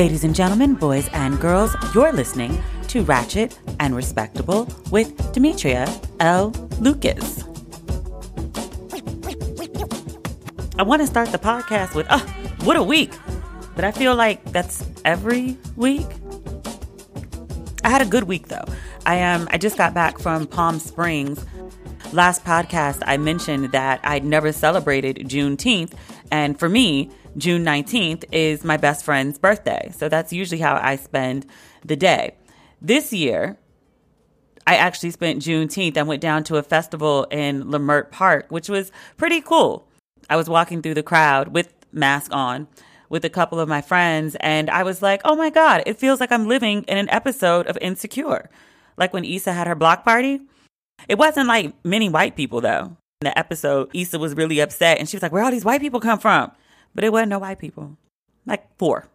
Ladies and gentlemen, boys and girls, you're listening to Ratchet and Respectable with Demetria L. Lucas. I want to start the podcast with, oh, what a week. But I feel like that's every week. I had a good week though. I um I just got back from Palm Springs. Last podcast I mentioned that I'd never celebrated Juneteenth, and for me, June 19th is my best friend's birthday. So that's usually how I spend the day. This year, I actually spent Juneteenth. I went down to a festival in Leimert Park, which was pretty cool. I was walking through the crowd with mask on with a couple of my friends, and I was like, oh my God, it feels like I'm living in an episode of Insecure. Like when Issa had her block party. It wasn't like many white people, though. In the episode, Issa was really upset, and she was like, where all these white people come from? But it wasn't no white people. Like four,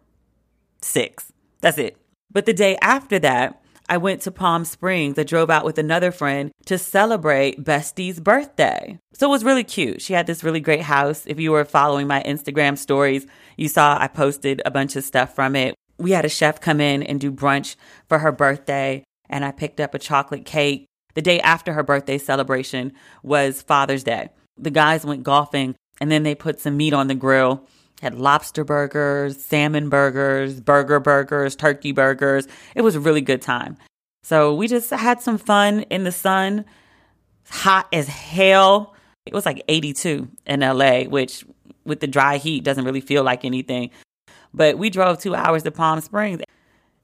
six. That's it. But the day after that, I went to Palm Springs. I drove out with another friend to celebrate Bestie's birthday. So it was really cute. She had this really great house. If you were following my Instagram stories, you saw I posted a bunch of stuff from it. We had a chef come in and do brunch for her birthday, and I picked up a chocolate cake. The day after her birthday celebration was Father's Day. The guys went golfing, and then they put some meat on the grill had lobster burgers, salmon burgers, burger burgers, turkey burgers. It was a really good time. So we just had some fun in the sun. Hot as hell. It was like 82 in LA, which with the dry heat doesn't really feel like anything. But we drove two hours to Palm Springs.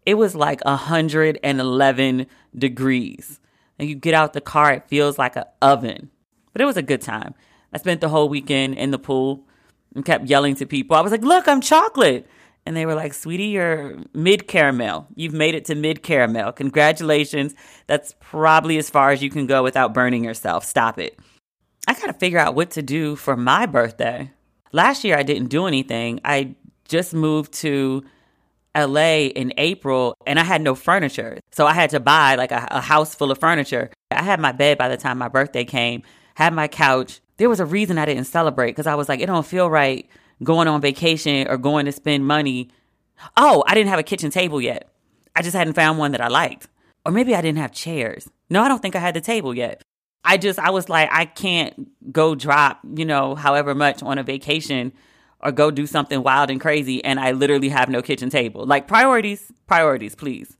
It was like 111 degrees. And you get out the car, it feels like an oven. But it was a good time. I spent the whole weekend in the pool and kept yelling to people. I was like, look, I'm chocolate. And they were like, sweetie, you're mid caramel. You've made it to mid caramel. Congratulations. That's probably as far as you can go without burning yourself. Stop it. I got to figure out what to do for my birthday. Last year, I didn't do anything. I just moved to LA in April and I had no furniture. So I had to buy like a, a house full of furniture. I had my bed by the time my birthday came, had my couch, there was a reason I didn't celebrate because I was like, it don't feel right going on vacation or going to spend money. Oh, I didn't have a kitchen table yet. I just hadn't found one that I liked. Or maybe I didn't have chairs. No, I don't think I had the table yet. I just, I was like, I can't go drop, you know, however much on a vacation or go do something wild and crazy and I literally have no kitchen table. Like priorities, priorities, please.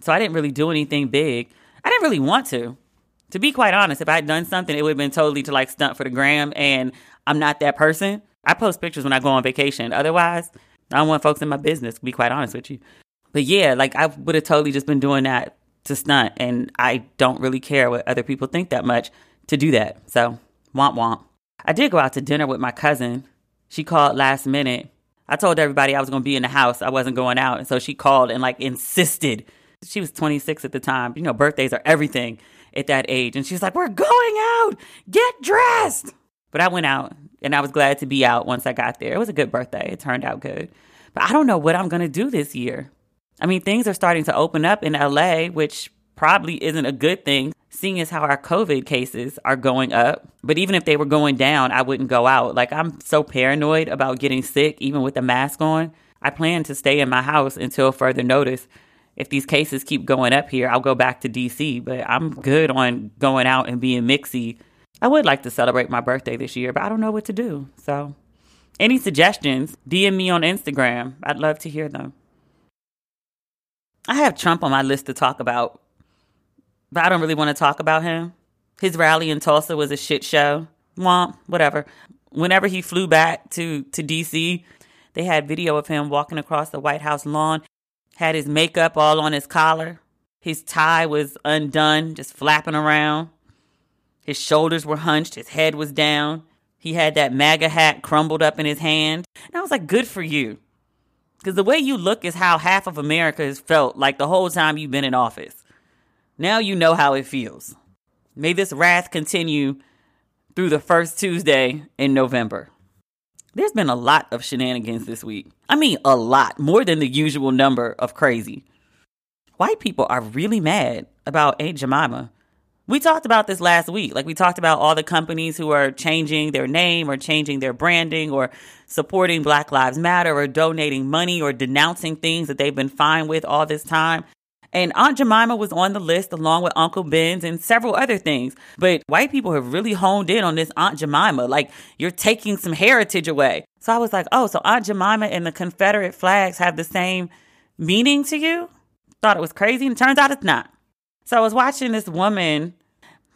So I didn't really do anything big. I didn't really want to to be quite honest, if I had done something, it would have been totally to like stunt for the gram. And I'm not that person. I post pictures when I go on vacation. Otherwise, I don't want folks in my business, to be quite honest with you. But yeah, like I would have totally just been doing that to stunt. And I don't really care what other people think that much to do that. So, womp womp. I did go out to dinner with my cousin. She called last minute. I told everybody I was going to be in the house. I wasn't going out. And so she called and like insisted. She was 26 at the time. You know, birthdays are everything at that age. And she's like, We're going out. Get dressed. But I went out and I was glad to be out once I got there. It was a good birthday. It turned out good. But I don't know what I'm to do this year. I mean, things are starting to open up in LA, which probably isn't a good thing, seeing as how our COVID cases are going up. But even if they were going down, I wouldn't go out. Like, I'm so paranoid about getting sick, even with the mask on. I plan to stay in my house until further notice if these cases keep going up here, I'll go back to DC. But I'm good on going out and being mixy. I would like to celebrate my birthday this year, but I don't know what to do. So, any suggestions, DM me on Instagram. I'd love to hear them. I have Trump on my list to talk about, but I don't really want to talk about him. His rally in Tulsa was a shit show. Womp, whatever. Whenever he flew back to, to DC, they had video of him walking across the White House lawn had his makeup all on his collar. His tie was undone, just flapping around. His shoulders were hunched, his head was down. He had that MAGA hat crumbled up in his hand. And I was like, good for you. Because the way you look is how half of America has felt like the whole time you've been in office. Now you know how it feels. May this wrath continue through the first Tuesday in November. There's been a lot of shenanigans this week. I mean, a lot, more than the usual number of crazy. White people are really mad about Aunt Jemima. We talked about this last week. Like we talked about all the companies who are changing their name or changing their branding or supporting Black Lives Matter or donating money or denouncing things that they've been fine with all this time. And Aunt Jemima was on the list along with Uncle Ben's and several other things. But white people have really honed in on this Aunt Jemima. Like you're taking some heritage away. So I was like, oh, so Aunt Jemima and the Confederate flags have the same meaning to you? Thought it was crazy. And turns out it's not. So I was watching this woman,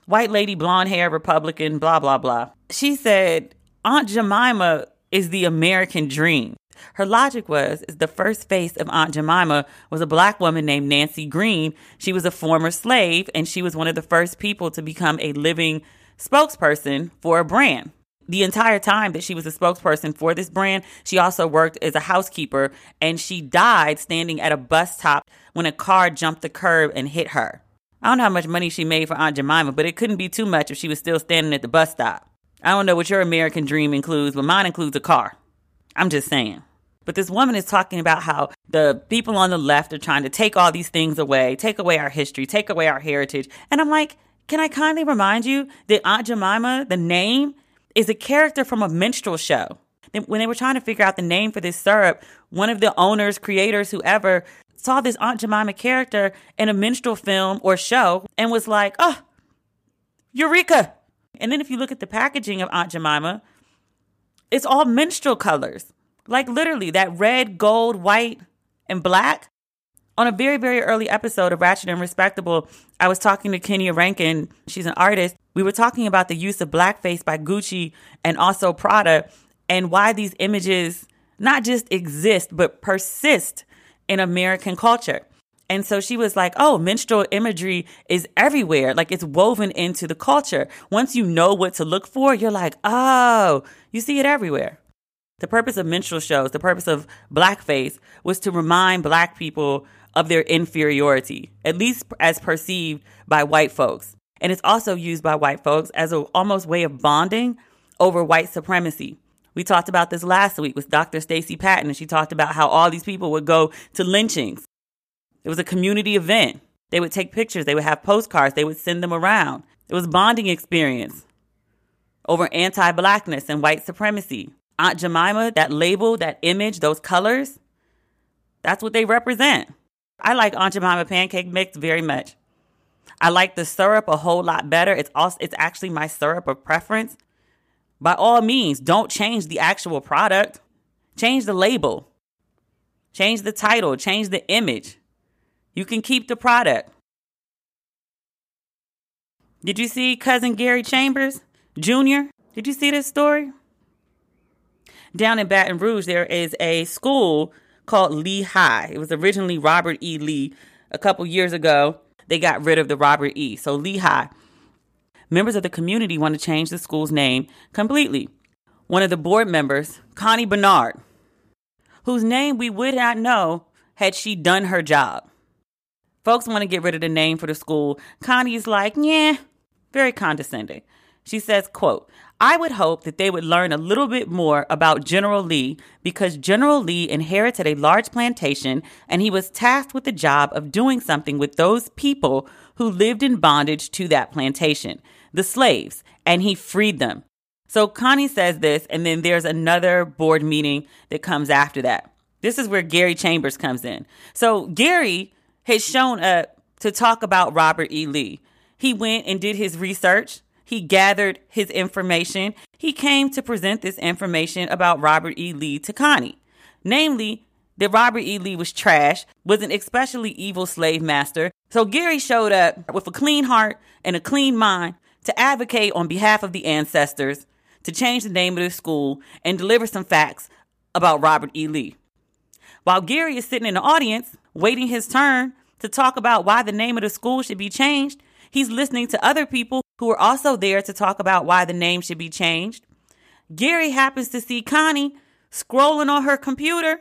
white lady, blonde hair, Republican, blah, blah, blah. She said, Aunt Jemima is the American dream. Her logic was is the first face of Aunt Jemima was a black woman named Nancy Green. She was a former slave and she was one of the first people to become a living spokesperson for a brand. The entire time that she was a spokesperson for this brand, she also worked as a housekeeper and she died standing at a bus stop when a car jumped the curb and hit her. I don't know how much money she made for Aunt Jemima, but it couldn't be too much if she was still standing at the bus stop. I don't know what your American dream includes, but mine includes a car. I'm just saying. But this woman is talking about how the people on the left are trying to take all these things away, take away our history, take away our heritage. And I'm like, can I kindly remind you that Aunt Jemima, the name, is a character from a minstrel show. When they were trying to figure out the name for this syrup, one of the owners, creators, whoever, saw this Aunt Jemima character in a minstrel film or show and was like, oh, Eureka. And then if you look at the packaging of Aunt Jemima, it's all minstrel colors. Like literally that red, gold, white, and black. On a very, very early episode of Ratchet and Respectable, I was talking to Kenya Rankin. She's an artist. We were talking about the use of blackface by Gucci and also Prada and why these images not just exist, but persist in American culture. And so she was like, oh, minstrel imagery is everywhere. Like it's woven into the culture. Once you know what to look for, you're like, oh, you see it everywhere. The purpose of minstrel shows, the purpose of blackface was to remind black people of their inferiority, at least as perceived by white folks. And it's also used by white folks as an almost way of bonding over white supremacy. We talked about this last week with Dr. Stacey Patton, and she talked about how all these people would go to lynchings. It was a community event. They would take pictures, they would have postcards, they would send them around. It was bonding experience over anti-blackness and white supremacy. Aunt Jemima, that label, that image, those colors, that's what they represent. I like Aunt Jemima pancake mix very much. I like the syrup a whole lot better. It's also it's actually my syrup of preference by all means, don't change the actual product. Change the label. Change the title. Change the image. You can keep the product. Did you see cousin Gary Chambers Jr.? Did you see this story? Down in Baton Rouge, there is a school called Lee High. It was originally Robert E. Lee. A couple years ago, they got rid of the Robert E. So Lee High members of the community want to change the school's name completely. One of the board members, Connie Bernard, whose name we would not know had she done her job. Folks want to get rid of the name for the school. Connie's like, yeah, very condescending. She says, quote, I would hope that they would learn a little bit more about General Lee because General Lee inherited a large plantation and he was tasked with the job of doing something with those people who lived in bondage to that plantation the slaves, and he freed them. So Connie says this, and then there's another board meeting that comes after that. This is where Gary Chambers comes in. So Gary has shown up to talk about Robert E. Lee. He went and did his research. He gathered his information. He came to present this information about Robert E. Lee to Connie. Namely, that Robert E. Lee was trash, was an especially evil slave master. So Gary showed up with a clean heart and a clean mind to advocate on behalf of the ancestors, to change the name of the school, and deliver some facts about Robert E. Lee. While Gary is sitting in the audience, waiting his turn to talk about why the name of the school should be changed, he's listening to other people who were also there to talk about why the name should be changed. Gary happens to see Connie scrolling on her computer,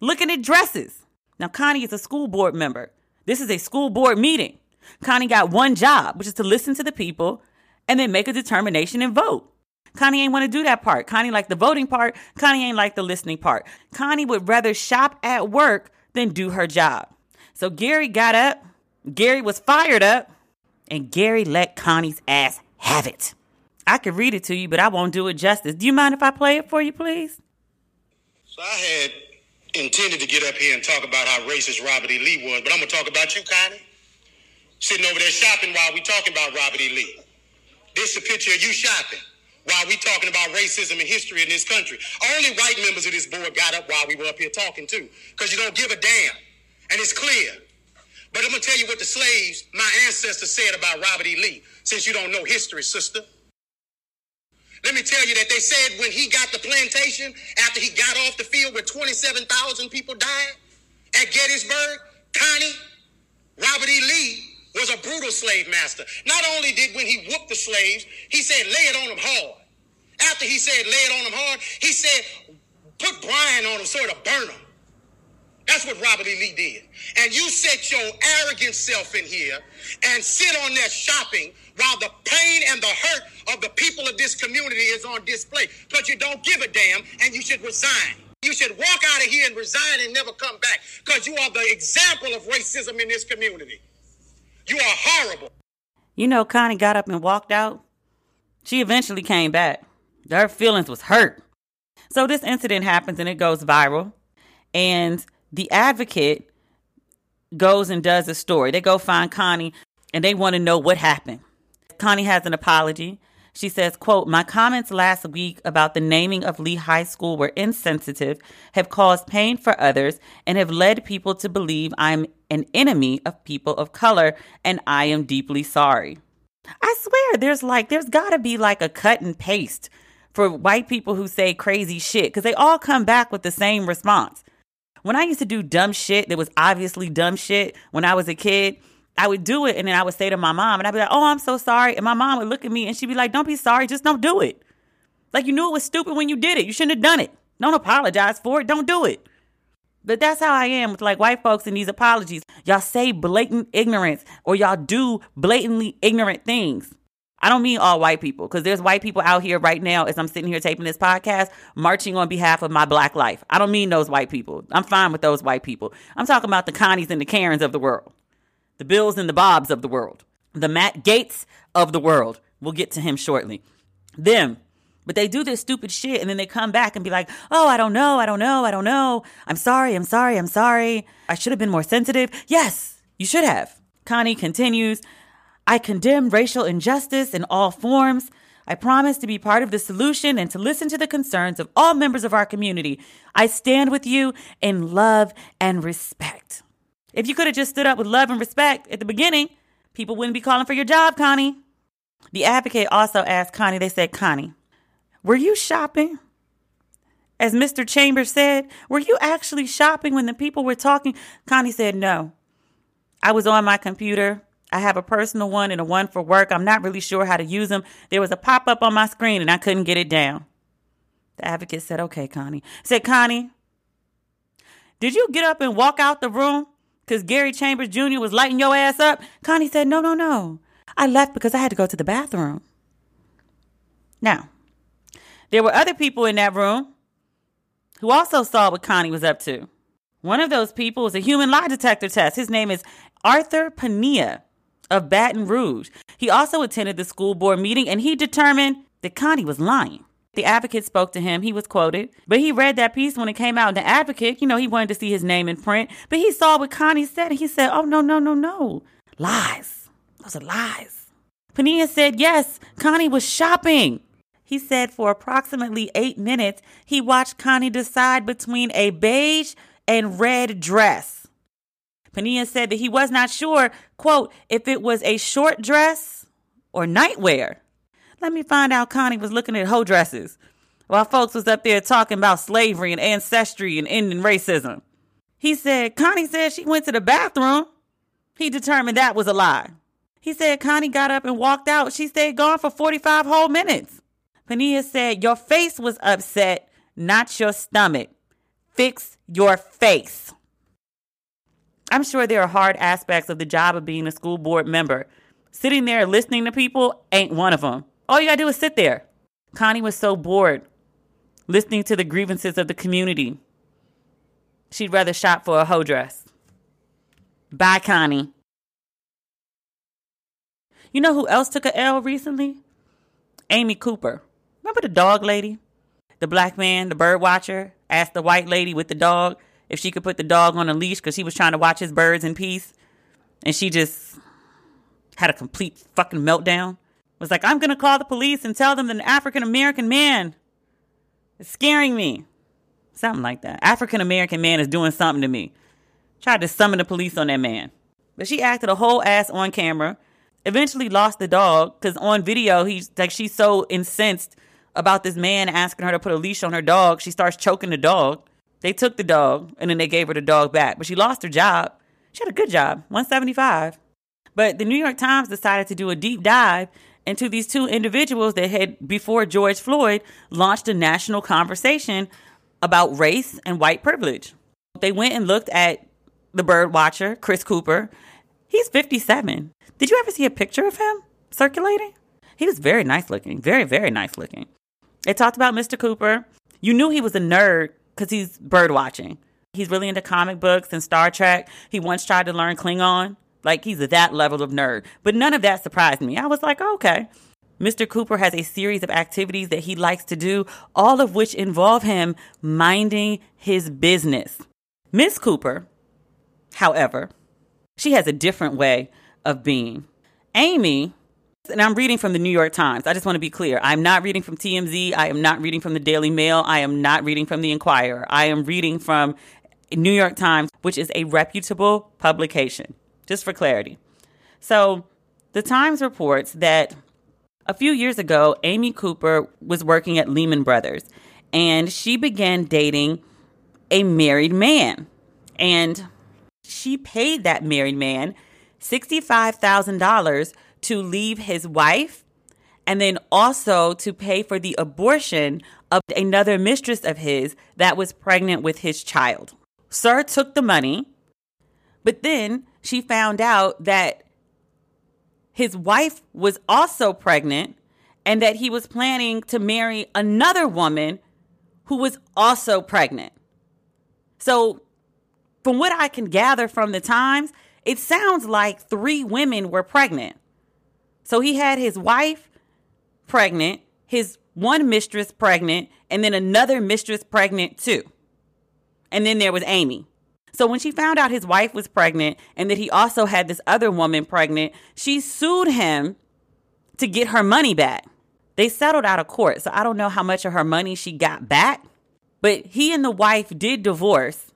looking at dresses. Now, Connie is a school board member. This is a school board meeting. Connie got one job, which is to listen to the people and then make a determination and vote. Connie ain't want to do that part. Connie like the voting part. Connie ain't like the listening part. Connie would rather shop at work than do her job. So Gary got up. Gary was fired up and Gary let Connie's ass have it. I could read it to you, but I won't do it justice. Do you mind if I play it for you, please? So I had intended to get up here and talk about how racist Robert E. Lee was, but I'm gonna talk about you, Connie. Sitting over there shopping while we talking about Robert E. Lee. This is a picture of you shopping while we talking about racism and history in this country. Only white members of this board got up while we were up here talking too, because you don't give a damn. And it's clear. But I'm gonna tell you what the slaves, my ancestors, said about Robert E. Lee, since you don't know history, sister. Let me tell you that they said when he got the plantation, after he got off the field where 27,000 people died at Gettysburg, Connie, Robert E. Lee was a brutal slave master. Not only did when he whooped the slaves, he said, lay it on them hard. After he said, lay it on them hard, he said, put brine on them so it'll burn them. That's what Robert E. Lee did. And you set your arrogant self in here and sit on that shopping while the pain and the hurt of the people of this community is on display. Because you don't give a damn and you should resign. You should walk out of here and resign and never come back because you are the example of racism in this community. You are horrible. You know, Connie got up and walked out. She eventually came back. Her feelings was hurt. So this incident happens and it goes viral. And the advocate goes and does a story. They go find Connie and they want to know what happened. Connie has an apology. She says, quote, My comments last week about the naming of Lee High School were insensitive, have caused pain for others, and have led people to believe I'm an enemy of people of color, and I am deeply sorry. I swear there's like there's gotta be like a cut and paste for white people who say crazy shit, because they all come back with the same response. When I used to do dumb shit that was obviously dumb shit when I was a kid, I would do it and then I would say to my mom and I'd be like, "Oh, I'm so sorry." And my mom would look at me and she'd be like, "Don't be sorry, just don't do it." Like you knew it was stupid when you did it. You shouldn't have done it. Don't apologize for it. Don't do it. But that's how I am with like white folks and these apologies. Y'all say blatant ignorance or y'all do blatantly ignorant things. I don't mean all white people because there's white people out here right now as I'm sitting here taping this podcast marching on behalf of my black life. I don't mean those white people. I'm fine with those white people. I'm talking about the Connies and the Karens of the world the Bills and the Bobs of the world, the Matt Gaetz of the world. We'll get to him shortly. Them. But they do this stupid shit and then they come back and be like, oh, I don't know, I don't know, I don't know. I'm sorry, I'm sorry, I'm sorry. I should have been more sensitive. Yes, you should have. Connie continues, I condemn racial injustice in all forms. I promise to be part of the solution and to listen to the concerns of all members of our community. I stand with you in love and respect. If you could have just stood up with love and respect at the beginning, people wouldn't be calling for your job, Connie. The advocate also asked Connie, they said, Connie, were you shopping? As Mr. Chambers said, were you actually shopping when the people were talking? Connie said, no. I was on my computer. I have a personal one and a one for work. I'm not really sure how to use them. There was a pop up on my screen and I couldn't get it down. The advocate said, okay, Connie. Said, Connie, did you get up and walk out the room because Gary Chambers Jr. was lighting your ass up? Connie said, No, no, no. I left because I had to go to the bathroom. Now, there were other people in that room who also saw what Connie was up to. One of those people was a human lie detector test. His name is Arthur Pania of Baton Rouge. He also attended the school board meeting and he determined that Connie was lying. The advocate spoke to him. He was quoted, but he read that piece when it came out. And the advocate, you know, he wanted to see his name in print, but he saw what Connie said and he said, Oh, no, no, no, no. Lies. Those are lies. Pania said, Yes, Connie was shopping. He said for approximately eight minutes, he watched Connie decide between a beige and red dress. Pania said that he was not sure, quote, if it was a short dress or nightwear. Let me find out Connie was looking at hoe dresses while folks was up there talking about slavery and ancestry and ending racism. He said Connie said she went to the bathroom. He determined that was a lie. He said Connie got up and walked out. She stayed gone for 45 whole minutes. Pania said, Your face was upset, not your stomach. Fix your face. I'm sure there are hard aspects of the job of being a school board member. Sitting there listening to people ain't one of them. All you gotta do is sit there. Connie was so bored listening to the grievances of the community. She'd rather shop for a hoe dress. Bye, Connie. You know who else took a L recently? Amy Cooper. Remember the dog lady? The black man, the bird watcher, asked the white lady with the dog if she could put the dog on a leash because he was trying to watch his birds in peace. And she just had a complete fucking meltdown. Was like, I'm gonna call the police and tell them that an African American man is scaring me. Something like that. African American man is doing something to me. Tried to summon the police on that man. But she acted a whole ass on camera. Eventually lost the dog because on video, he's like, she's so incensed about this man asking her to put a leash on her dog. She starts choking the dog. They took the dog and then they gave her the dog back. But she lost her job. She had a good job, 175. But the New York Times decided to do a deep dive into these two individuals that had, before George Floyd, launched a national conversation about race and white privilege. They went and looked at the bird watcher, Chris Cooper. He's 57. Did you ever see a picture of him circulating? He was very nice looking, very, very nice looking. They talked about Mr. Cooper. You knew he was a nerd because he's bird watching. He's really into comic books and Star Trek. He once tried to learn Klingon. Like he's at that level of nerd. But none of that surprised me. I was like, oh, okay. Mr. Cooper has a series of activities that he likes to do, all of which involve him minding his business. Miss Cooper, however, she has a different way of being. Amy, and I'm reading from the New York Times. I just want to be clear. I'm not reading from TMZ. I am not reading from the Daily Mail. I am not reading from the Inquirer. I am reading from New York Times, which is a reputable publication, just for clarity. So, the Times reports that a few years ago, Amy Cooper was working at Lehman Brothers and she began dating a married man. And she paid that married man $65,000 to leave his wife and then also to pay for the abortion of another mistress of his that was pregnant with his child. Sir took the money, but then she found out that his wife was also pregnant and that he was planning to marry another woman who was also pregnant. So, from what I can gather from the Times, it sounds like three women were pregnant. So, he had his wife pregnant, his one mistress pregnant, and then another mistress pregnant too. And then there was Amy. So when she found out his wife was pregnant and that he also had this other woman pregnant, she sued him to get her money back. They settled out of court, so I don't know how much of her money she got back, but he and the wife did divorce.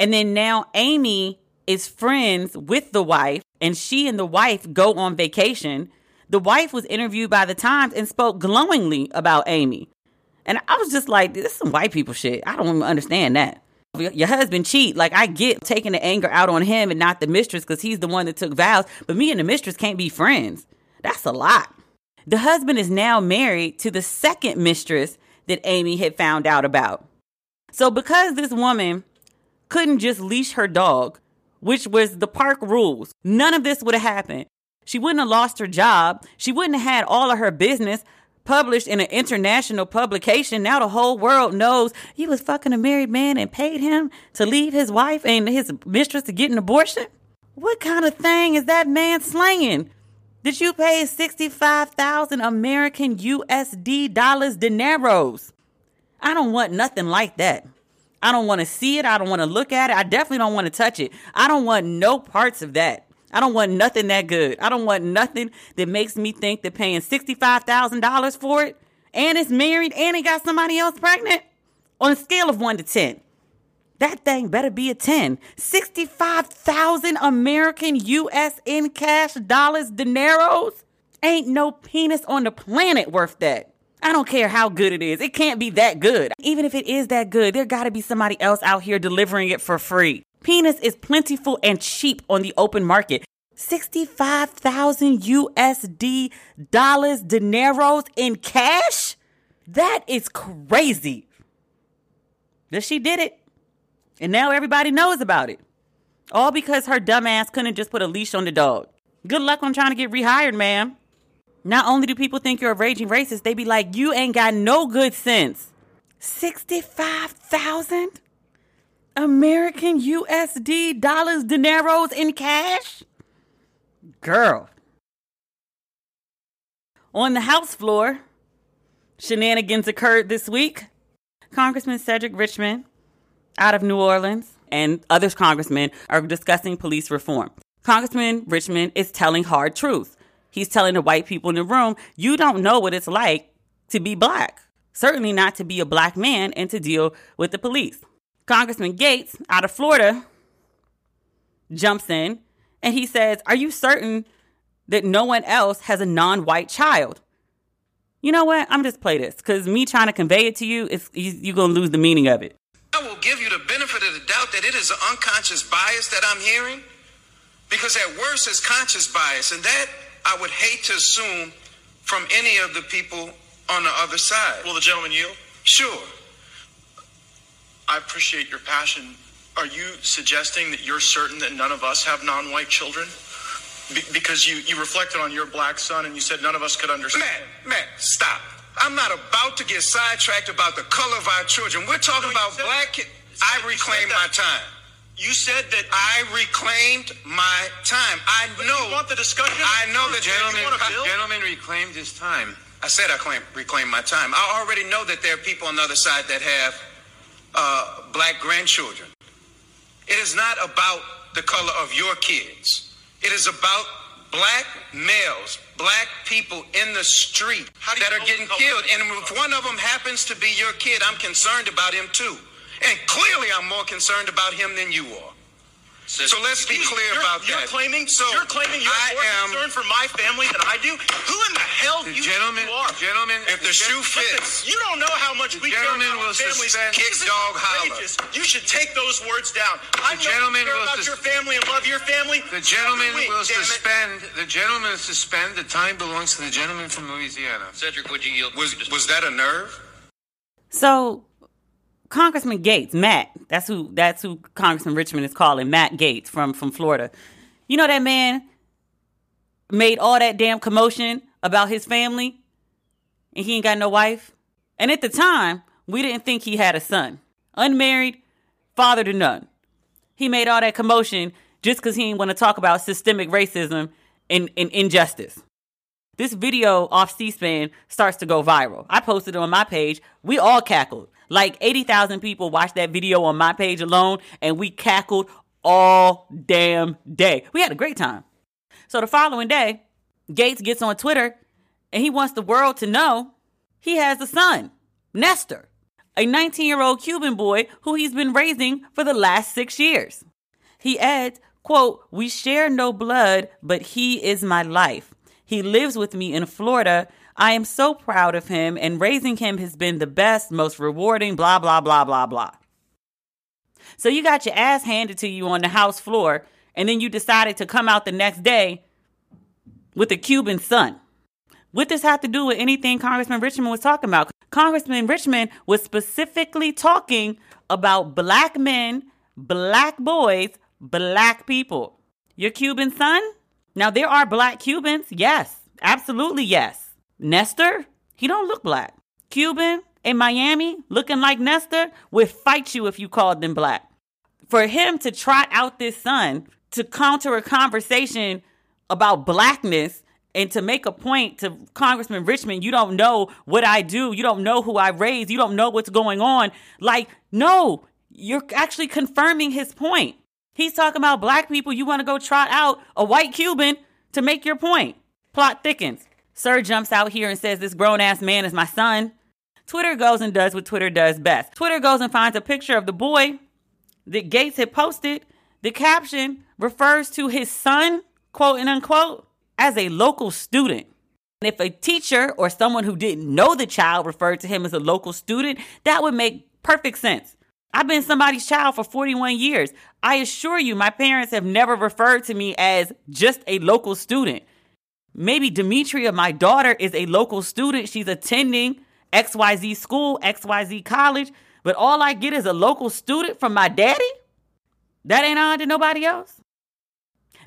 And then now Amy is friends with the wife, and she and the wife go on vacation. The wife was interviewed by the Times and spoke glowingly about Amy. And I was just like, this is some white people shit. I don't even understand that your husband cheat. Like I get taking the anger out on him and not the mistress because he's the one that took vows. But me and the mistress can't be friends. That's a lot. The husband is now married to the second mistress that Amy had found out about. So because this woman couldn't just leash her dog, which was the park rules, none of this would have happened. She wouldn't have lost her job. She wouldn't have had all of her business published in an international publication. Now the whole world knows he was fucking a married man and paid him to leave his wife and his mistress to get an abortion. What kind of thing is that man slanging? Did you pay 65,000 American USD dollars dineros? I don't want nothing like that. I don't want to see it. I don't want to look at it. I definitely don't want to touch it. I don't want no parts of that. I don't want nothing that good. I don't want nothing that makes me think that paying $65,000 for it and it's married and it got somebody else pregnant on a scale of 1 to 10. That thing better be a 10. 65,000 American US in cash dollars dineros? Ain't no penis on the planet worth that. I don't care how good it is. It can't be that good. Even if it is that good, there got to be somebody else out here delivering it for free. Penis is plentiful and cheap on the open market. 65,000 USD dollars, dineros in cash? That is crazy. That she did it. And now everybody knows about it. All because her dumbass couldn't just put a leash on the dog. Good luck on trying to get rehired, ma'am. Not only do people think you're a raging racist, they be like, you ain't got no good sense. 65,000? American USD dollars, dineros in cash? Girl, On the House floor, shenanigans occurred this week. Congressman Cedric Richmond out of New Orleans and other congressmen are discussing police reform. Congressman Richmond is telling hard truth. He's telling the white people in the room, you don't know what it's like to be black. Certainly not to be a black man and to deal with the police. Congressman Gaetz out of Florida jumps in and he says, Are you certain that no one else has a non white child? You know what? I'm just play this because me trying to convey it to you, is you're going to lose the meaning of it. I will give you the benefit of the doubt that it is an unconscious bias that I'm hearing because at worst it's conscious bias. And that I would hate to assume from any of the people on the other side. Will the gentleman yield? Sure. I appreciate your passion. Are you suggesting that you're certain that none of us have non white children? Be- because you, you reflected on your black son and you said none of us could understand. Matt, Matt, stop. I'm not about to get sidetracked about the color of our children. We're talking No, you about said- black kids. you I said- reclaimed my that. time. You said that I reclaimed my time. I But know. you want the discussion? I know that Gentlemen, you want to build. gentlemen reclaimed his time. I said I claim, reclaimed my time. I already know that there are people on the other side that have uh, black grandchildren. It is not about the color of your kids. It is about black males, black people in the street How do you that are getting killed. And if one of them happens to be your kid, I'm concerned about him too. And clearly, I'm more concerned about him than you are. So let's be You- clear you're, about you're that. Claiming, So you're claiming you're I more am- concerned for my family than I do. Who in the hell do you gentleman- think you are? gentlemen, if the shoe Listen, fits, you don't know how much we care about will our families. kick is dog holler. You should take those words down. I know gentleman you care will about sus- your family and love your family. The gentleman So do we, will damn it. suspend. The gentleman will suspend. The time belongs to the gentleman from Louisiana. Cedric, would you yield? Was was that a nerve? So Congressman Gaetz, Matt, that's who that's who Congressman Richmond is calling, Matt Gaetz from from Florida. You know that man made all that damn commotion about his family and he ain't got no wife. And at the time, we didn't think he had a son. Unmarried, father to none. He made all that commotion just because he didn't want to talk about systemic racism and, and injustice. This video off C SPAN starts to go viral. I posted it on my page. We all cackled. Like 80,000 people watched that video on my page alone, and we cackled all damn day. We had a great time. So the following day, Gaetz gets on Twitter and he wants the world to know he has a son, Nestor, a 19 year old Cuban boy who he's been raising for the last six years. He adds, quote, We share no blood, but he is my life. He lives with me in Florida. I am so proud of him, and raising him has been the best, most rewarding, blah, blah, blah, blah, blah. So you got your ass handed to you on the house floor, and then you decided to come out the next day with a Cuban son. What does have to do with anything Congressman Richmond was talking about? Congressman Richmond was specifically talking about black men, black boys, black people. Your Cuban son? Now there are black Cubans. Yes, absolutely yes. Nestor, he don't look black. Cuban in Miami, looking like Nestor, would fight you if you called them black. For him to trot out this son to counter a conversation about blackness and to make a point to Congressman Richmond, you don't know what I do. You don't know who I raise. You don't know what's going on. Like, no, you're actually confirming his point. He's talking about black people. You want to go trot out a white Cuban to make your point. Plot thickens. Sir jumps out here and says, This grown ass man is my son. Twitter goes and does what Twitter does best. Twitter goes and finds a picture of the boy that Gaetz had posted. The caption refers to his son, quote and unquote, as a local student. And if a teacher or someone who didn't know the child referred to him as a local student, that would make perfect sense. I've been somebody's child for 41 years. I assure you, my parents have never referred to me as just a local student. Maybe Demetria, my daughter, is a local student. She's attending XYZ school, XYZ college, but all I get is a local student from my daddy? That ain't on to nobody else?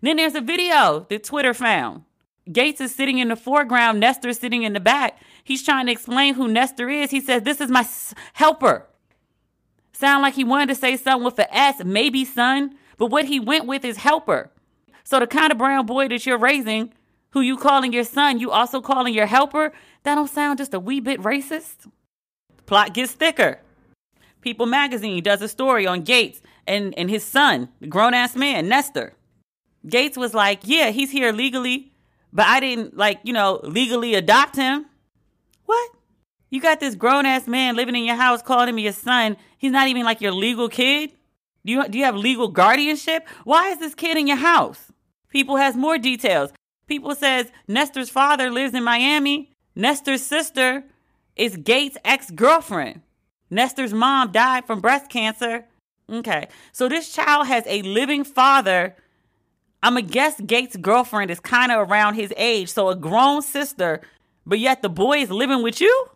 Then there's a video that Twitter found. Gaetz is sitting in the foreground, Nestor sitting in the back. He's trying to explain who Nestor is. He says, This is my s- helper. Sound like he wanted to say something with an S, maybe son, but what he went with is helper. So the kind of brown boy that you're raising who you calling your son, you also calling your helper. That don't sound just a wee bit racist? Plot gets thicker. People magazine does a story on Gaetz and, and his son, the grown ass man, Nestor. Gaetz was like, Yeah, he's here legally, but I didn't, like, you know, legally adopt him. What? You got this grown ass man living in your house calling him your son. He's not even like your legal kid. Do you, do you have legal guardianship? Why is this kid in your house? People has more details. People says Nestor's father lives in Miami. Nestor's sister is Gaetz' ex-girlfriend. Nestor's mom died from breast cancer. Okay. So this child has a living father. I'm going to guess Gaetz' girlfriend is kind of around his age. So a grown sister, but yet the boy is living with you?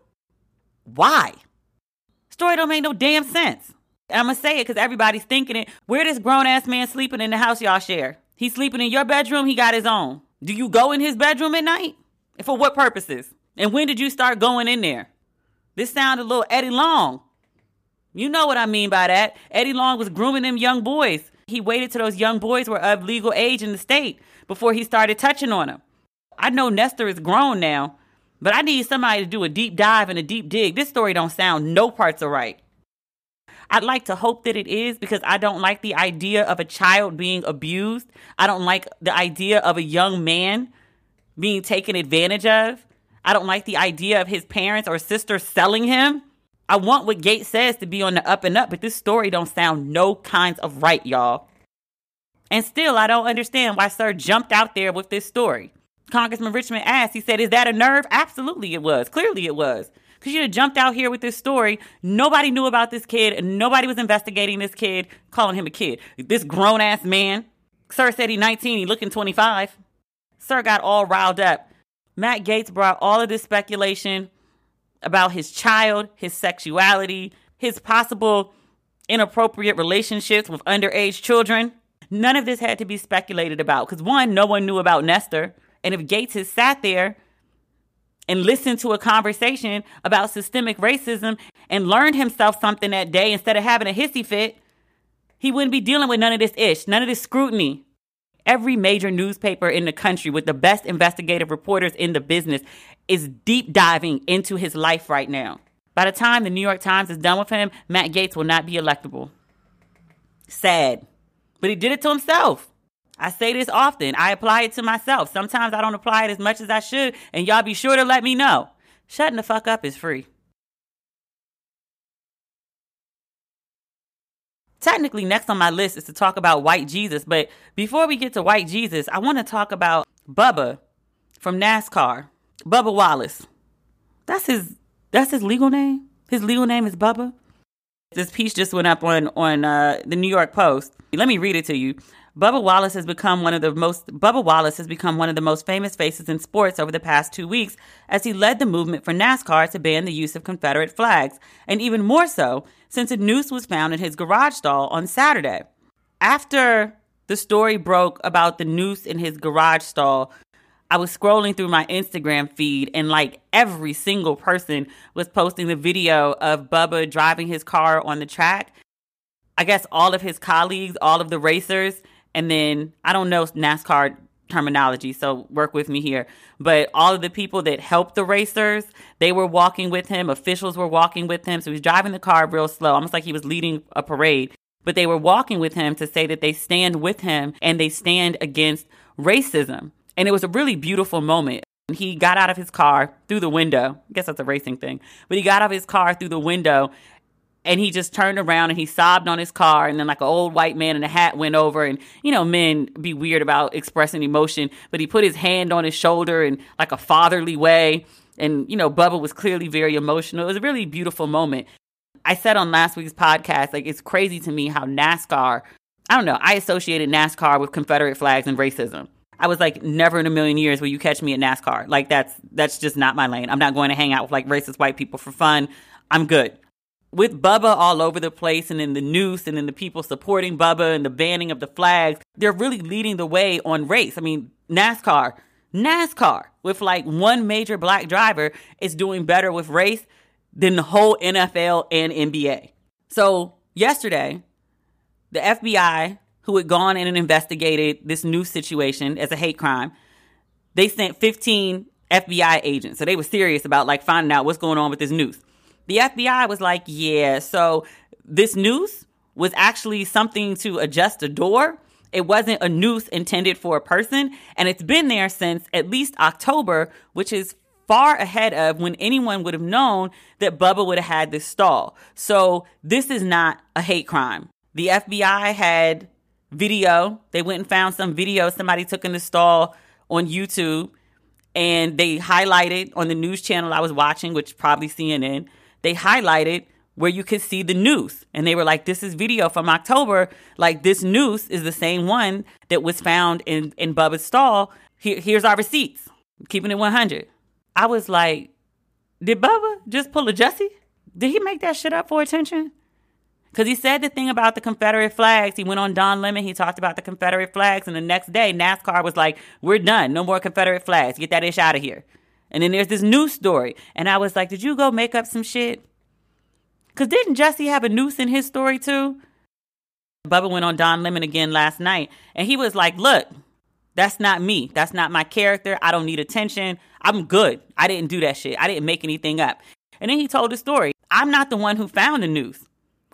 Why? Story don't make no damn sense. I'm gonna say it because everybody's thinking it. Where this grown ass man sleeping in the house y'all share? He's sleeping in your bedroom. He got his own. Do you go in his bedroom at night? And for what purposes? And when did you start going in there? This sounded a little Eddie Long. You know what I mean by that. Eddie Long was grooming them young boys. He waited till those young boys were of legal age in the state before he started touching on them. I know Nestor is grown now, but I need somebody to do a deep dive and a deep dig. This story don't sound no parts are right. I'd like to hope that it is because I don't like the idea of a child being abused. I don't like the idea of a young man being taken advantage of. I don't like the idea of his parents or sister selling him. I want what Gaetz says to be on the up and up, but this story don't sound no kinds of right, y'all. And still, I don't understand why Sir jumped out there with this story. Congressman Richmond asked, he said, Is that a nerve? Absolutely, it was. Clearly, it was. Because you'd have jumped out here with this story. Nobody knew about this kid. Nobody was investigating this kid, calling him a kid. This grown ass man. Sir said he's 19, he looking 25. Sir got all riled up. Matt Gaetz brought all of this speculation about his child, his sexuality, his possible inappropriate relationships with underage children. None of this had to be speculated about because one, no one knew about Nestor. And if Gaetz has sat there and listened to a conversation about systemic racism and learned himself something that day instead of having a hissy fit, he wouldn't be dealing with none of this ish, none of this scrutiny. Every major newspaper in the country with the best investigative reporters in the business is deep diving into his life right now. By the time the New York Times is done with him, Matt Gaetz will not be electable. Sad. But he did it to himself. I say this often. I apply it to myself. Sometimes I don't apply it as much as I should, and y'all be sure to let me know. Shutting the fuck up is free. Technically, next on my list is to talk about white Jesus, but before we get to white Jesus, I want to talk about Bubba from NASCAR. Bubba Wallace. That's his that's his legal name? His legal name is Bubba? This piece just went up on on uh, the New York Post. Let me read it to you. Bubba Wallace has become one of the most Bubba Wallace has become one of the most famous faces in sports over the past 2 weeks as he led the movement for NASCAR to ban the use of Confederate flags, and even more so since a noose was found in his garage stall on Saturday. After the story broke about the noose in his garage stall, I was scrolling through my Instagram feed and like every single person was posting the video of Bubba driving his car on the track. I guess all of his colleagues, all of the racers, and then I don't know NASCAR terminology, so work with me here. But all of the people that helped the racers, they were walking with him. Officials were walking with him. So he's driving the car real slow, almost like he was leading a parade. But they were walking with him to say that they stand with him and they stand against racism. And it was a really beautiful moment. He got out of his car through the window. I guess that's a racing thing. But he got out of his car through the window and he just turned around and he sobbed on his car. And then like an old white man in a hat went over. And you know men be weird about expressing emotion but he put his hand on his shoulder in like a fatherly way. And you know bubba was clearly very emotional. It was a really beautiful moment. I said on last week's podcast like it's crazy to me how nascar i don't know i associated nascar with confederate flags and racism. I was like, never in a million years will you catch me at NASCAR. Like that's that's just not my lane. I'm not going to hang out with like racist white people for fun. I'm good with Bubba all over the place and in the noose and in the people supporting Bubba and the banning of the flags, they're really leading the way on race. I mean, NASCAR, NASCAR with like one major black driver is doing better with race than the whole NFL and NBA. So, yesterday, the FBI, who had gone in and investigated this new situation as a hate crime, they sent 15 FBI agents. So they were serious about like finding out what's going on with this noose. The FBI was like, yeah, so this noose was actually something to adjust a door. It wasn't a noose intended for a person. And it's been there since at least October, which is far ahead of when anyone would have known that Bubba would have had this stall. So this is not a hate crime. The FBI had video. They went and found some video somebody took in the stall on YouTube and they highlighted on the news channel I was watching, which probably CNN, they highlighted where you could see the noose. And they were like, this is video from October. Like, this noose is the same one that was found in, in Bubba's stall. Here, here's our receipts, keeping it 100. I was like, did Bubba just pull a Jesse? Did he make that shit up for attention? Because he said the thing about the Confederate flags. He went on Don Lemon. He talked about the Confederate flags. And the next day, NASCAR was like, we're done. No more Confederate flags. Get that ish out of here. And then there's this news story. And I was like, did you go make up some shit? Because didn't Jesse have a noose in his story too? Bubba went on Don Lemon again last night. And he was like, look, that's not me. That's not my character. I don't need attention. I'm good. I didn't do that shit. I didn't make anything up. And then he told the story. I'm not the one who found the noose.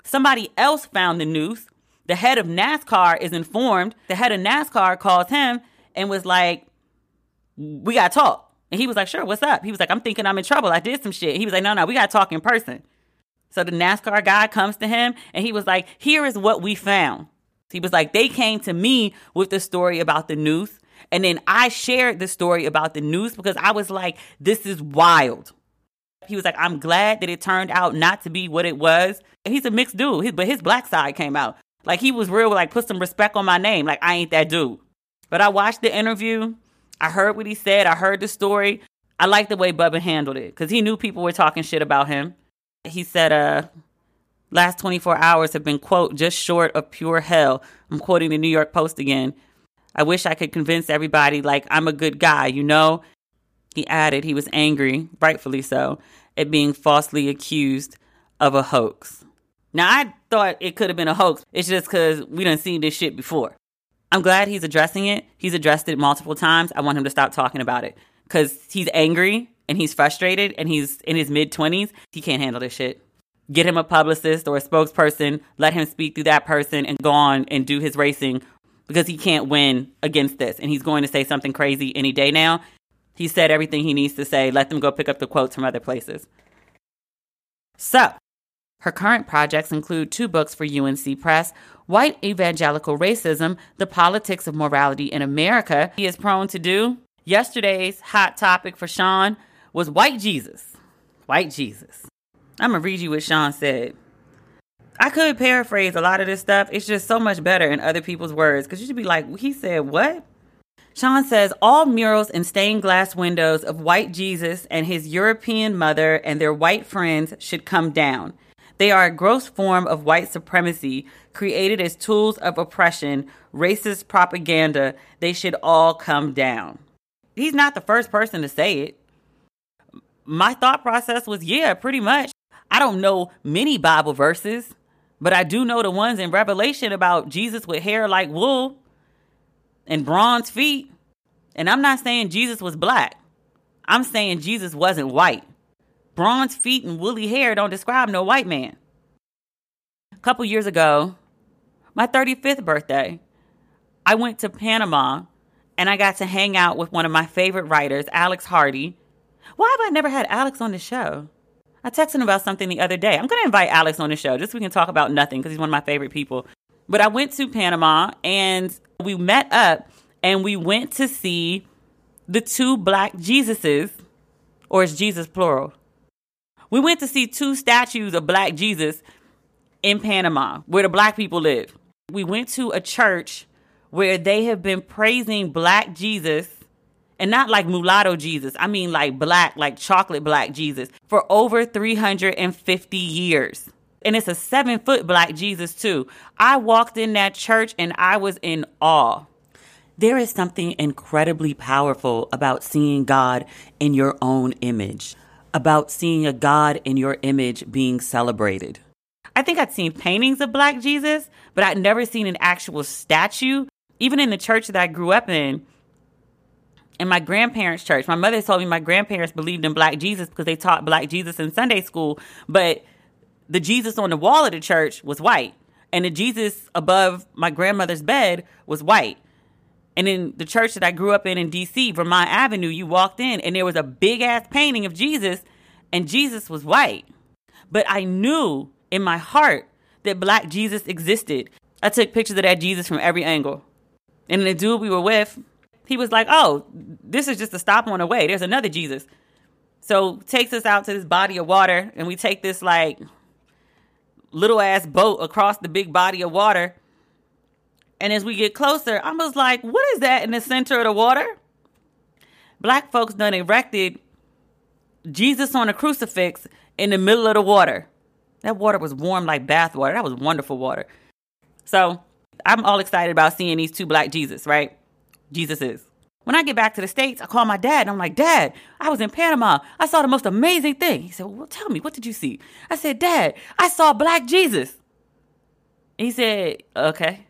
Somebody else found the noose. The head of NASCAR is informed. The head of NASCAR calls him and was like, We got to talk. And he was like, Sure, what's up? He was like, I'm thinking I'm in trouble. I did some shit. He was like, No, no, we got to talk in person. So the NASCAR guy comes to him and he was like, Here is what we found. He was like, They came to me with the story about the noose. And then I shared the story about the noose because I was like, This is wild. He was like, I'm glad that it turned out not to be what it was. And he's a mixed dude, but his black side came out. Like he was real, like put some respect on my name. Like I ain't that dude. But I watched the interview. I heard what he said. I heard the story. I like the way Bubba handled it because he knew people were talking shit about him. He said, uh, last 24 hours have been, quote, just short of pure hell. I'm quoting the New York Post again. I wish I could convince everybody like I'm a good guy, you know? He added he was angry, rightfully so, at being falsely accused of a hoax. Now, I thought it could have been a hoax. It's just because we done seen this shit before. I'm glad he's addressing it. He's addressed it multiple times. I want him to stop talking about it because he's angry and he's frustrated and he's in his mid 20s. He can't handle this shit. Get him a publicist or a spokesperson, let him speak through that person and go on and do his racing because he can't win against this. And he's going to say something crazy any day now. He said everything he needs to say. Let them go pick up the quotes from other places. So, her current projects include two books for UNC Press White Evangelical Racism The Politics of Morality in America. He is prone to do. Yesterday's hot topic for Shaun was white Jesus. White Jesus. I'm going to read you what Shaun said. I could paraphrase a lot of this stuff. It's just so much better in other people's words because you should be like, he said, what? Shaun says all murals and stained glass windows of white Jesus and his European mother and their white friends should come down. They are a gross form of white supremacy created as tools of oppression, racist propaganda. They should all come down. He's not the first person to say it. My thought process was yeah, pretty much. I don't know many Bible verses, but I do know the ones in Revelation about Jesus with hair like wool and bronze feet. And I'm not saying Jesus was black. I'm saying Jesus wasn't white. Bronze feet and woolly hair don't describe no white man. A couple years ago, my 35th birthday, I went to Panama and I got to hang out with one of my favorite writers, Alex Hardy. Why have I never had Alex on the show? I texted him about something the other day. I'm going to invite Alex on the show just so we can talk about nothing because he's one of my favorite people. But I went to Panama and we met up and we went to see the two black Jesuses, or is Jesus plural? We went to see two statues of black Jesus in Panama, where the black people live. We went to a church where they have been praising black Jesus and not like mulatto Jesus. I mean like black, like chocolate black Jesus for over 350 years. And it's a seven foot black Jesus too. I walked in that church and I was in awe. There is something incredibly powerful about seeing God in your own image, about seeing a God in your image being celebrated. I think I'd seen paintings of Black Jesus, but I'd never seen an actual statue. Even in the church that I grew up in, in my grandparents' church. My mother told me my grandparents believed in black Jesus because they taught black Jesus in Sunday school, but the Jesus on the wall of the church was white, and the Jesus above my grandmother's bed was white. And in the church that I grew up in in DC, Vermont Avenue, you walked in and there was a big ass painting of Jesus, and Jesus was white. But I knew in my heart that black Jesus existed. I took pictures of that Jesus from every angle. And the dude we were with, he was like, Oh, this is just a stop on the way. There's another Jesus. So takes us out to this body of water, and we take this like little ass boat across the big body of water. And as we get closer, I was like, what is that in the center of the water? Black folks done erected Jesus on a crucifix in the middle of the water. That water was warm like bath water. That was wonderful water. So I'm all excited about seeing these two black Jesus, right? Jesus is. When I get back to the States, I call my dad and I'm like, Dad, I was in Panama. I saw the most amazing thing. He said, Well, tell me, what did you see? I said, Dad, I saw black Jesus. He said, Okay.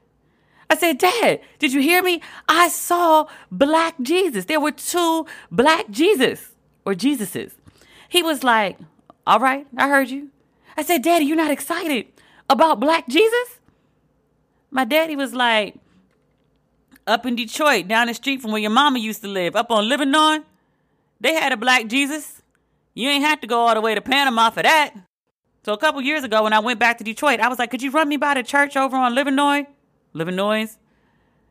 I said, Dad, did you hear me? I saw black Jesus. There were two black Jesus or Jesuses. He was like, All right, I heard you. I said, Daddy, you're not excited about black Jesus? My daddy was like, up in Detroit, down the street from where your mama used to live, up on Livernois, they had a black Jesus. You ain't have to go all the way to Panama for that. So a couple years ago, when I went back to Detroit, I was like, "Could you run me by the church over on Livernois, Livernois?"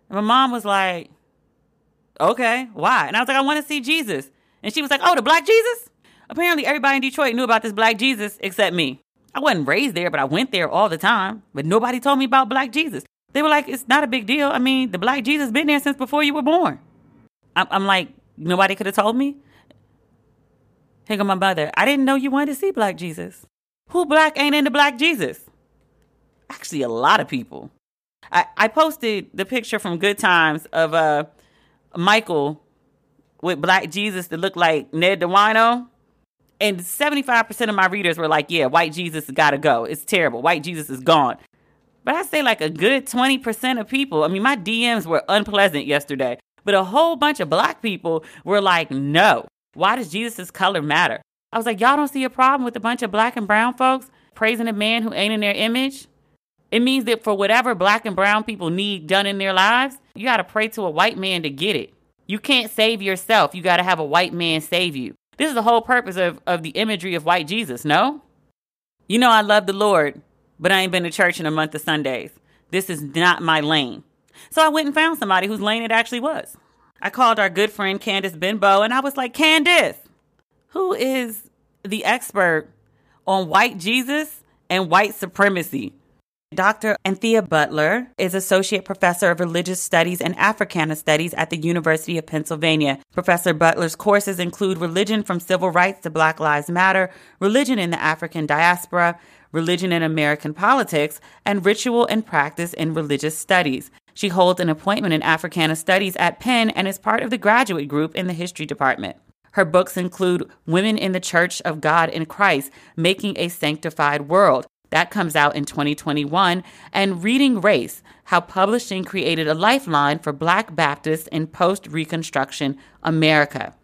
And my mom was like, "Okay, why?" And I was like, "I want to see Jesus." And she was like, "Oh, the black Jesus." Apparently, everybody in Detroit knew about this black Jesus except me. I wasn't raised there, but I went there all the time. But nobody told me about black Jesus. They were like, it's not a big deal. I mean, the black Jesus been there since before you were born. I'm, like, nobody could have told me. Here go my mother. I didn't know you wanted to see black Jesus. Who black ain't into black Jesus? Actually, a lot of people. I, I posted the picture from Good Times of uh Michael with black Jesus that looked like Ned the Wino. And 75% of my readers were like, yeah, white Jesus got to go. It's terrible. White Jesus is gone. But I say like a good 20% of people. I mean, my DMs were unpleasant yesterday, but a whole bunch of black people were like, no. Why does Jesus' color matter? I was like, y'all don't see a problem with a bunch of black and brown folks praising a man who ain't in their image? It means that for whatever black and brown people need done in their lives, you got to pray to a white man to get it. You can't save yourself. You got to have a white man save you. This is the whole purpose of, of the imagery of white Jesus, no? You know, I love the Lord, but I ain't been to church in a month of Sundays. This is not my lane. So I went and found somebody whose lane it actually was. I called our good friend Candice Benbow and I was like, Candice, who is the expert on white Jesus and white supremacy? Dr. Anthea Butler is Associate Professor of Religious Studies and Africana Studies at the University of Pennsylvania. Professor Butler's courses include Religion from Civil Rights to Black Lives Matter, Religion in the African Diaspora, Religion in American Politics, and Ritual and Practice in Religious Studies. She holds an appointment in Africana Studies at Penn and is part of the graduate group in the History Department. Her books include Women in the Church of God in Christ, Making a Sanctified World. That comes out in 2021. And Reading Race How Publishing Created a Lifeline for Black Baptists in Post Reconstruction America.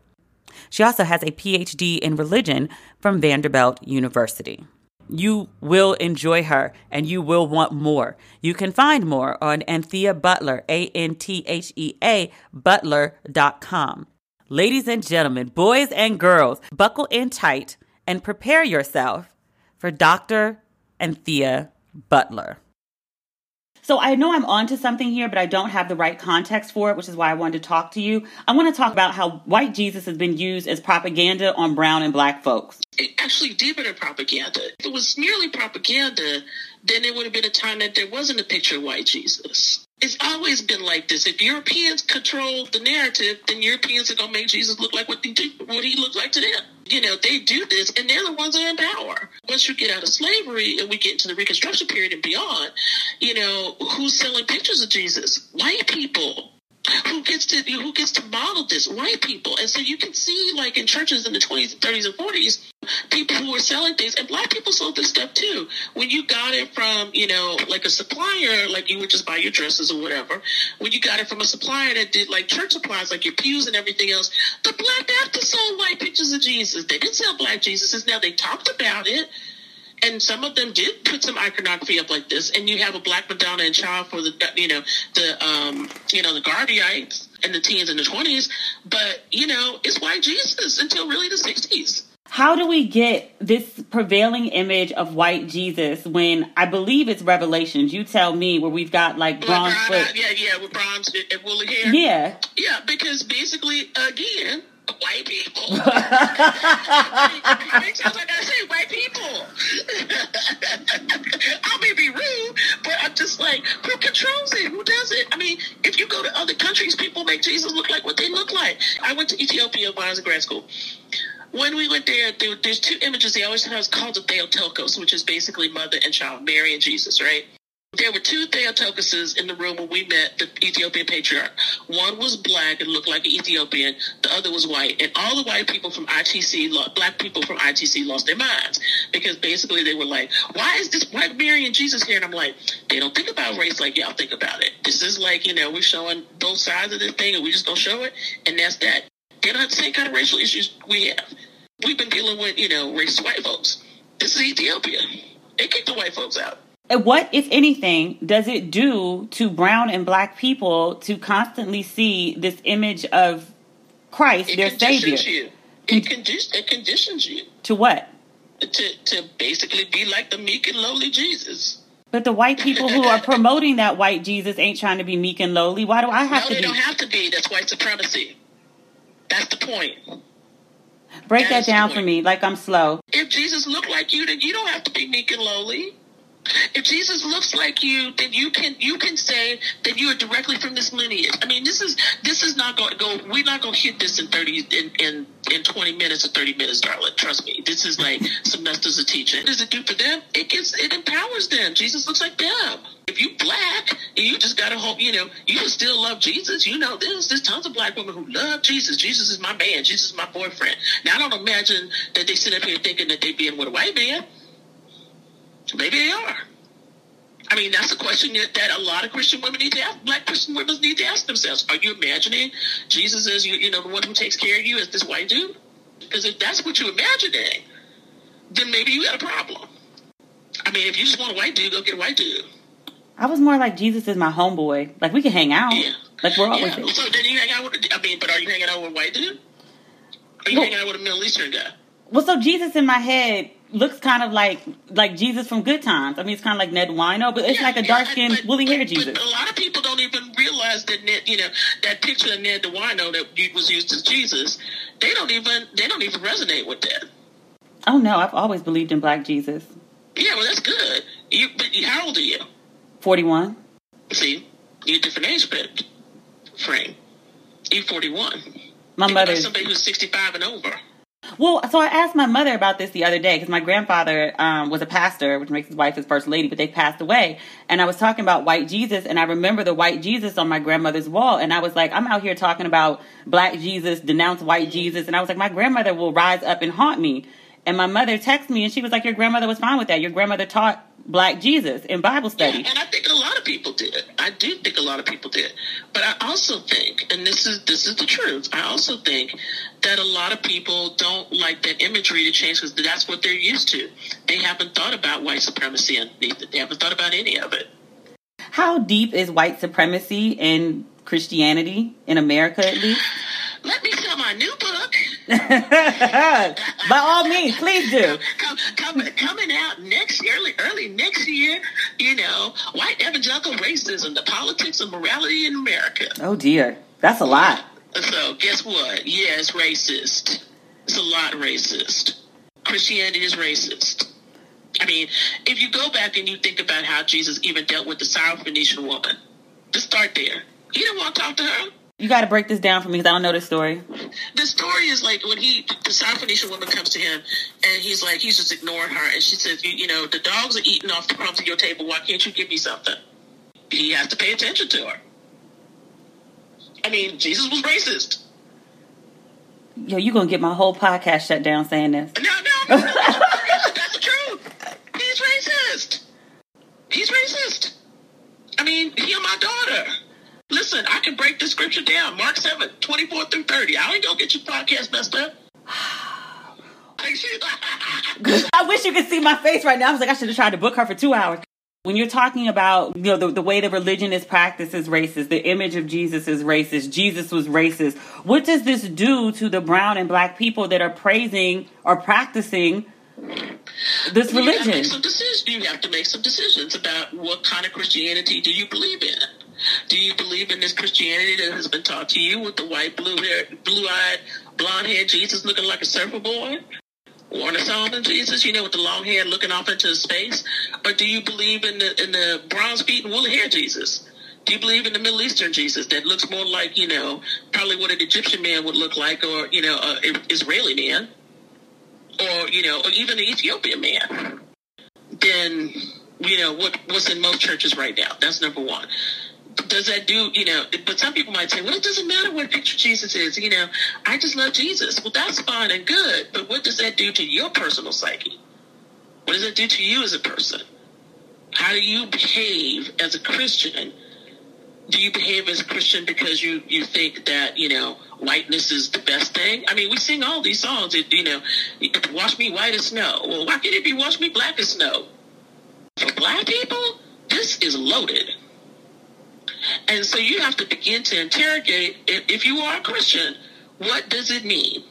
She also has a PhD in religion from Vanderbilt University. You will enjoy her and you will want more. You can find more on Anthea Butler, A N T H E A, butler.com. Ladies and gentlemen, boys and girls, buckle in tight and prepare yourself for Dr. Anthea Butler. So I know I'm onto something here, but I don't have the right context for it, which is why I wanted to talk to you. I want to talk about how white Jesus has been used as propaganda on brown and black folks. It actually did better propaganda. If it was merely propaganda, then it would have been a time that there wasn't a picture of white Jesus. It's always been like this. If Europeans control the narrative, then Europeans are gonna make Jesus look like what, they do, what he looked like to them. You know, they do this, and they're the ones that are in power. Once you get out of slavery and we get into the Reconstruction period and beyond, you know, who's selling pictures of Jesus? White people. Who gets to who gets to model this? White people. And so you can see like in churches in the 20s and 30s and 40s people who were selling things and black people sold this stuff too. When you got it from you know like a supplier like you would just buy your dresses or whatever. When you got it from a supplier that did like church supplies like your pews and everything else the black baptists sold white pictures of jesus. They didn't sell black jesuses now they talked about it and some of them did put some iconography up like this. And you have a black Madonna and child for the you know the um you know the Garveyites and the teens and the twenties, but you know it's white Jesus until really the sixties. How do we get this prevailing image of white Jesus when I believe it's Revelations? You tell me where we've got like bronze foot. Yeah, yeah, with bronze and woolly hair. Yeah. Yeah, because basically, again, white people. Many times I gotta say white people? I may be rude, but I'm just like, who controls it? Who does it? I mean, if you go to other countries, people make Jesus look like what they look like. I went to Ethiopia when I was in grad school. When we went there, there there's two images they always have called the Theotokos, which is basically mother and child, Mary and Jesus, right? There were two Theotokuses in the room when we met the Ethiopian patriarch. One was black and looked like an Ethiopian. The other was white. And all the white people from ITC, black people from ITC lost their minds because basically they were like, why is this white Mary and Jesus here? And I'm like, they don't think about race like y'all think about it. This is like, you know, we're showing both sides of this thing and we just gonna show it. And that's that. They don't the same kind of racial issues we have. We've been dealing with, you know, racist white folks. This is Ethiopia. They kicked the white folks out. What, if anything, does it do to brown and black people to constantly see this image of Christ, It their conditions savior? you. It, condi- it conditions you To what? to, to basically be like the meek and lowly Jesus. But the white people who are promoting that white Jesus ain't trying to be meek and lowly. Why do I have no, to they be? don't have to be. That's white supremacy. That's the point. Break that That's the down for me, like I'm slow. If Jesus looked like you, then you don't have to be meek and lowly. If Jesus looks like you, then you can you can say that you are directly from this lineage. I mean, this is this is not going to go. We're not going to hit this in thirty in, in in twenty minutes or thirty minutes, darling. Trust me. This is like semesters of teaching. What does it do for them? It gives it empowers them. Jesus looks like them. If you black you just gotta hope, you know, you can still love Jesus. You know, there's there's tons of black women who love Jesus. Jesus is my man. Jesus is my boyfriend. Now I don't imagine that they sit up here thinking that they're being with a white man. Maybe they are. I mean, that's a question that, that a lot of Christian women need to ask. Black Christian women need to ask themselves: Are you imagining Jesus as you, you know, the one who takes care of you as this white dude? Because if that's what you're imagining, then maybe you got a problem. I mean, if you just want a white dude, go get a white dude. I was more like Jesus is my homeboy. Like we can hang out. Yeah. Like we're always. Yeah. So then you hang out with. I mean, but are you hanging out with a white dude? Are you Well- hanging out with a Middle Eastern guy? Well, so Jesus in my head looks kind of like like Jesus from Good Times. I mean, it's kind of like Ned Wino, but it's Yeah, like a dark skinned, woolly hair Jesus. But a lot of people don't even realize that Ned, you know, that picture of Ned the Wino that was used as Jesus. They don't even they don't even resonate with that. Oh no, I've always believed in Black Jesus. Yeah, well, that's good. You, but how old are you? Forty one. See, you're a different age frame. You're 41. My mother. somebody who's 65 and over. Well, so I asked my mother about this the other day because my grandfather um, was a pastor, which makes his wife his first lady, but they passed away. And I was talking about white Jesus, and I remember the white Jesus on my grandmother's wall. And I was like, I'm out here talking about black Jesus, denounce white Jesus. And I was like, my grandmother will rise up and haunt me. And my mother texted me, and she was like, Your grandmother was fine with that. Your grandmother taught black Jesus in Bible study. Yeah, and I think a lot of people did. I do think a lot of people did. But I also think, and this is this is the truth, I also think that a lot of people don't like that imagery to change because that's what they're used to. They haven't thought about white supremacy underneath it. They haven't thought about any of it. How deep is white supremacy in Christianity, in America at least? Let me sell my new book. By all means, please do. Come, coming out next early early next year, you know, white evangelical racism, the politics of morality in America. Oh dear, that's a lot. So guess what? Yeah, it's racist. It's a lot racist. Christianity is racist. I mean, if you go back and you think about how Jesus even dealt with the Syrophoenician woman, just start there. He didn't want to talk to her. You got to break this down for me because I don't know this story. The story is like when he, the Syrophoenician woman comes to him and he's like, he's just ignoring her. And she says, you, you know, the dogs are eating off the crumbs of your table. Why can't you give me something? He has to pay attention to her. I mean, Jesus was racist. Yo, you gonna get my whole podcast shut down saying this? No, no, no that's the truth. He's racist. He's racist. I mean, heal my daughter. Listen, I can break the scripture down. Mark 7, 24 through 30. I ain't gonna get your podcast messed up. I wish you could see my face right now. I was like, I should have tried to book her for two hours. When you're talking about, you know, the, the way the religion is practiced is racist, the image of Jesus is racist, Jesus was racist. What does this do to the brown and black people that are praising or practicing this You have, to religion? make some decisions. you have to make some decisions about what kind of Christianity do you believe in. Do you believe in this Christianity that has been taught to you with the white, blue hair, blue eyed, blonde haired Jesus looking like a surfer boy? Warner Sallman Jesus, you know, with the long hair looking off into space? Or do you believe in the in the bronze feet and woolly hair Jesus? Do you believe in the Middle Eastern Jesus that looks more like, you know, probably what an Egyptian man would look like or, you know, an Israeli man? Or, you know, or even an Ethiopian man? Then, you know, what what's in most churches right now? That's number one does that do you know but some people might say well it doesn't matter what picture jesus is you know i just love jesus. Well that's fine and good but what does that do to your personal psyche? What does that do to you as a person? How do you behave as a christian? Do you behave as a christian because you you think that you know whiteness is the best thing? I mean we sing all these songs you know wash me white as snow. Well why can't it be wash me black as snow for black people this is loaded and so you have to begin to interrogate if, you are a Christian, what does it mean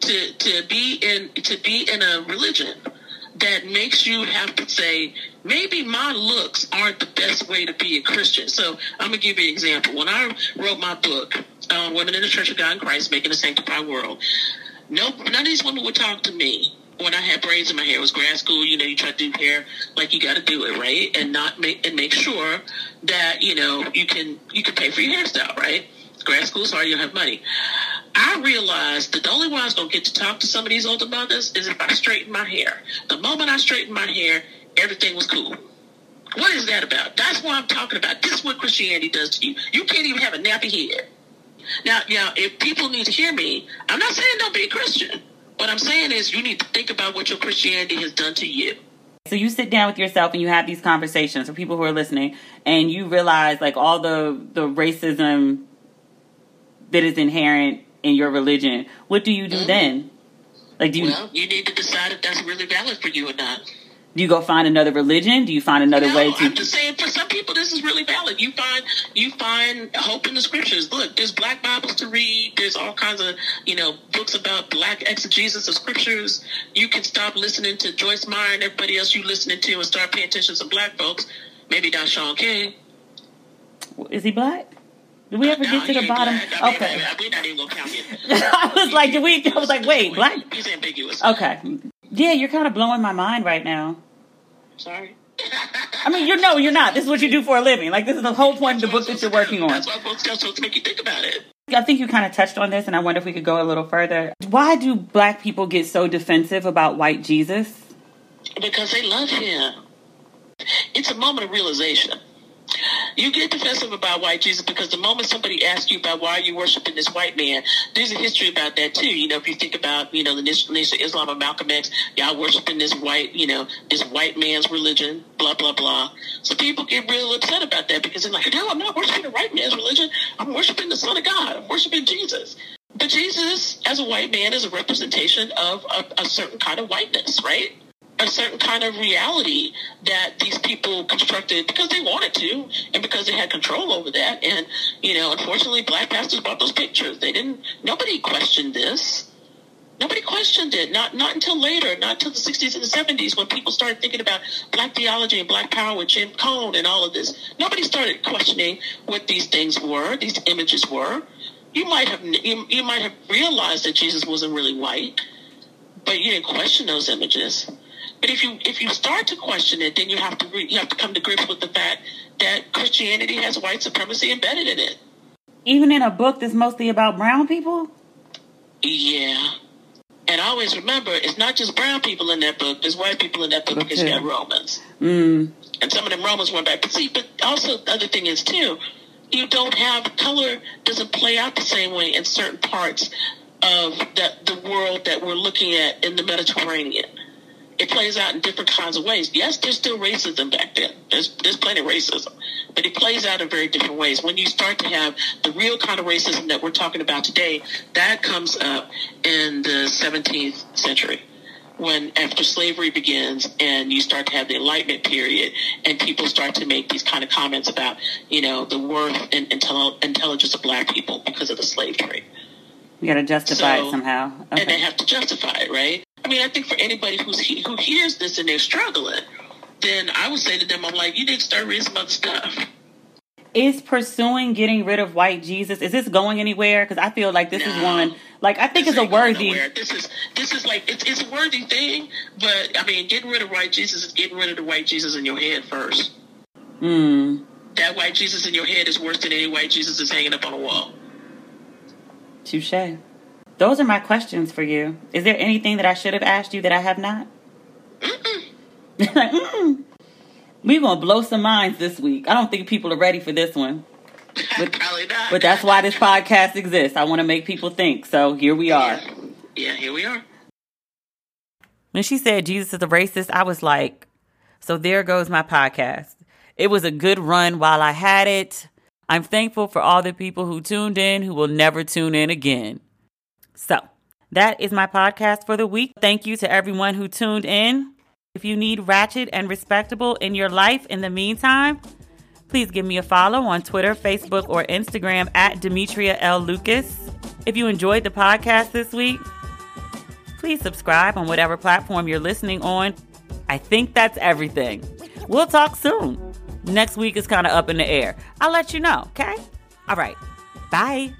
to to be in to be in a religion that makes you have to say maybe my looks aren't the best way to be a Christian. So I'm gonna give you an example. When I wrote my book, uh, Women in the Church of God in Christ, Making a Sanctified World, no none of these women would talk to me when I had braids in my hair. It was grad school, you know, you try to do hair like you got to do it right, and not make and make sure that you know you can you can pay for your hairstyle, right? Grad school, sorry, you don't have money. I realized that the only way I was going to get to talk to some of these older mothers is if I straighten my hair. The moment I straightened my hair, everything was cool. What is that about? That's what I'm talking about. This is what Christianity does to you. You can't even have a nappy head. Now, now, if people need to hear me, I'm not saying don't be a Christian. What I'm saying is you need to think about what your Christianity has done to you. So you sit down with yourself and you have these conversations for people who are listening, and you realize like all the the racism that is inherent in your religion. What do you do mm-hmm. then? Like, do you Well, you need to decide if that's really valid for you or not. Do you go find another religion? Do you find another no, way to? I'm just saying for some people this is really valid. You find you find hope in the scriptures. Look, there's black Bibles to read. There's all kinds of you know books about black exegesis of scriptures. You can stop listening to Joyce Meyer and everybody else you listening to and start paying attention to black folks. Maybe not Shaun King. Is he black? Did we uh, ever No, get to the bottom? black. I mean, Okay. We're not even gonna count him. I was like, did we? I was like, wait, black? He's ambiguous. Okay. Yeah, you're kind of blowing my mind right now. Sorry. I mean, you're no, you're not. This is what you do for a living. Like this is the whole point of the book that you're working on. That's why folks supposed to make you think about it. I think you kind of touched on this, and I wonder if we could go a little further. Why do black people get so defensive about white Jesus? Because they love him. It's a moment of realization. You get defensive about white Jesus because the moment somebody asks you about why are you worshiping this white man, there's a history about that too. You know, if you think about, you know, the Nation of Islam or Malcolm X, y'all worshiping this white, you know, this white man's religion, blah, blah, blah. So people get real upset about that because they're like, no, I'm not worshiping the white man's religion. I'm worshiping the Son of God. I'm worshiping Jesus. But Jesus, as a white man, is a representation of a, a certain kind of whiteness, right? A certain kind of reality that these people constructed because they wanted to and because they had control over that. And, you know, unfortunately, black pastors bought those pictures. They didn't, nobody questioned this. Nobody questioned it. Not not until later, not until the 60s and the 70s when people started thinking about black theology and black power with Jim Cone and all of this. Nobody started questioning what these things were, these images were. You might have you, you might have realized that Jesus wasn't really white, but you didn't question those images. But if you if you start to question it, then you have to re, you have to come to grips with the fact that Christianity has white supremacy embedded in it. Even in a book that's mostly about brown people? Yeah. And always remember, it's not just brown people in that book. There's white people in that book because you got Romans. Mm. And some of them Romans went back. But see, but also the other thing is too, you don't have color doesn't play out the same way in certain parts of the, the world that we're looking at in the Mediterranean. It plays out in different kinds of ways. Yes, there's still racism back then. There's, there's plenty of racism, but it plays out in very different ways. When you start to have the real kind of racism that we're talking about today, that comes up in the 17th century when after slavery begins and you start to have the enlightenment period and people start to make these kind of comments about you know the worth and intel- intelligence of black people because of the slave trade you got to justify so, it somehow okay. and they have to justify it right i mean i think for anybody who's who hears this and they're struggling then i would say to them i'm like you need to start reading some other stuff is pursuing getting rid of white Jesus? Is this going anywhere? Because I feel like this no, is one. Like I think it's a worthy. This is this is like it's it's a worthy thing, but I mean, getting rid of white Jesus is getting rid of the white Jesus in your head first. Hmm. That white Jesus in your head is worse than any white Jesus that's hanging up on a wall. Touche. Those are my questions for you. Is there anything that I should have asked you that I have not? Mm-mm. We're gonna blow some minds this week. I don't think people are ready for this one. But, Probably not. But that's why this podcast exists. I want to make people think. So here we are. Yeah. yeah, here we are. When she said Jesus is a racist, I was like, so there goes my podcast. It was a good run while I had it. I'm thankful for all the people who tuned in who will never tune in again. So, that is my podcast for the week. Thank you to everyone who tuned in. If you need ratchet and respectable in your life in the meantime, please give me a follow on Twitter, Facebook, or Instagram at Demetria L. Lucas. If you enjoyed the podcast this week, please subscribe on whatever platform you're listening on. I think that's everything. We'll talk soon. Next week is kind of up in the air. I'll let you know, okay? All right. Bye.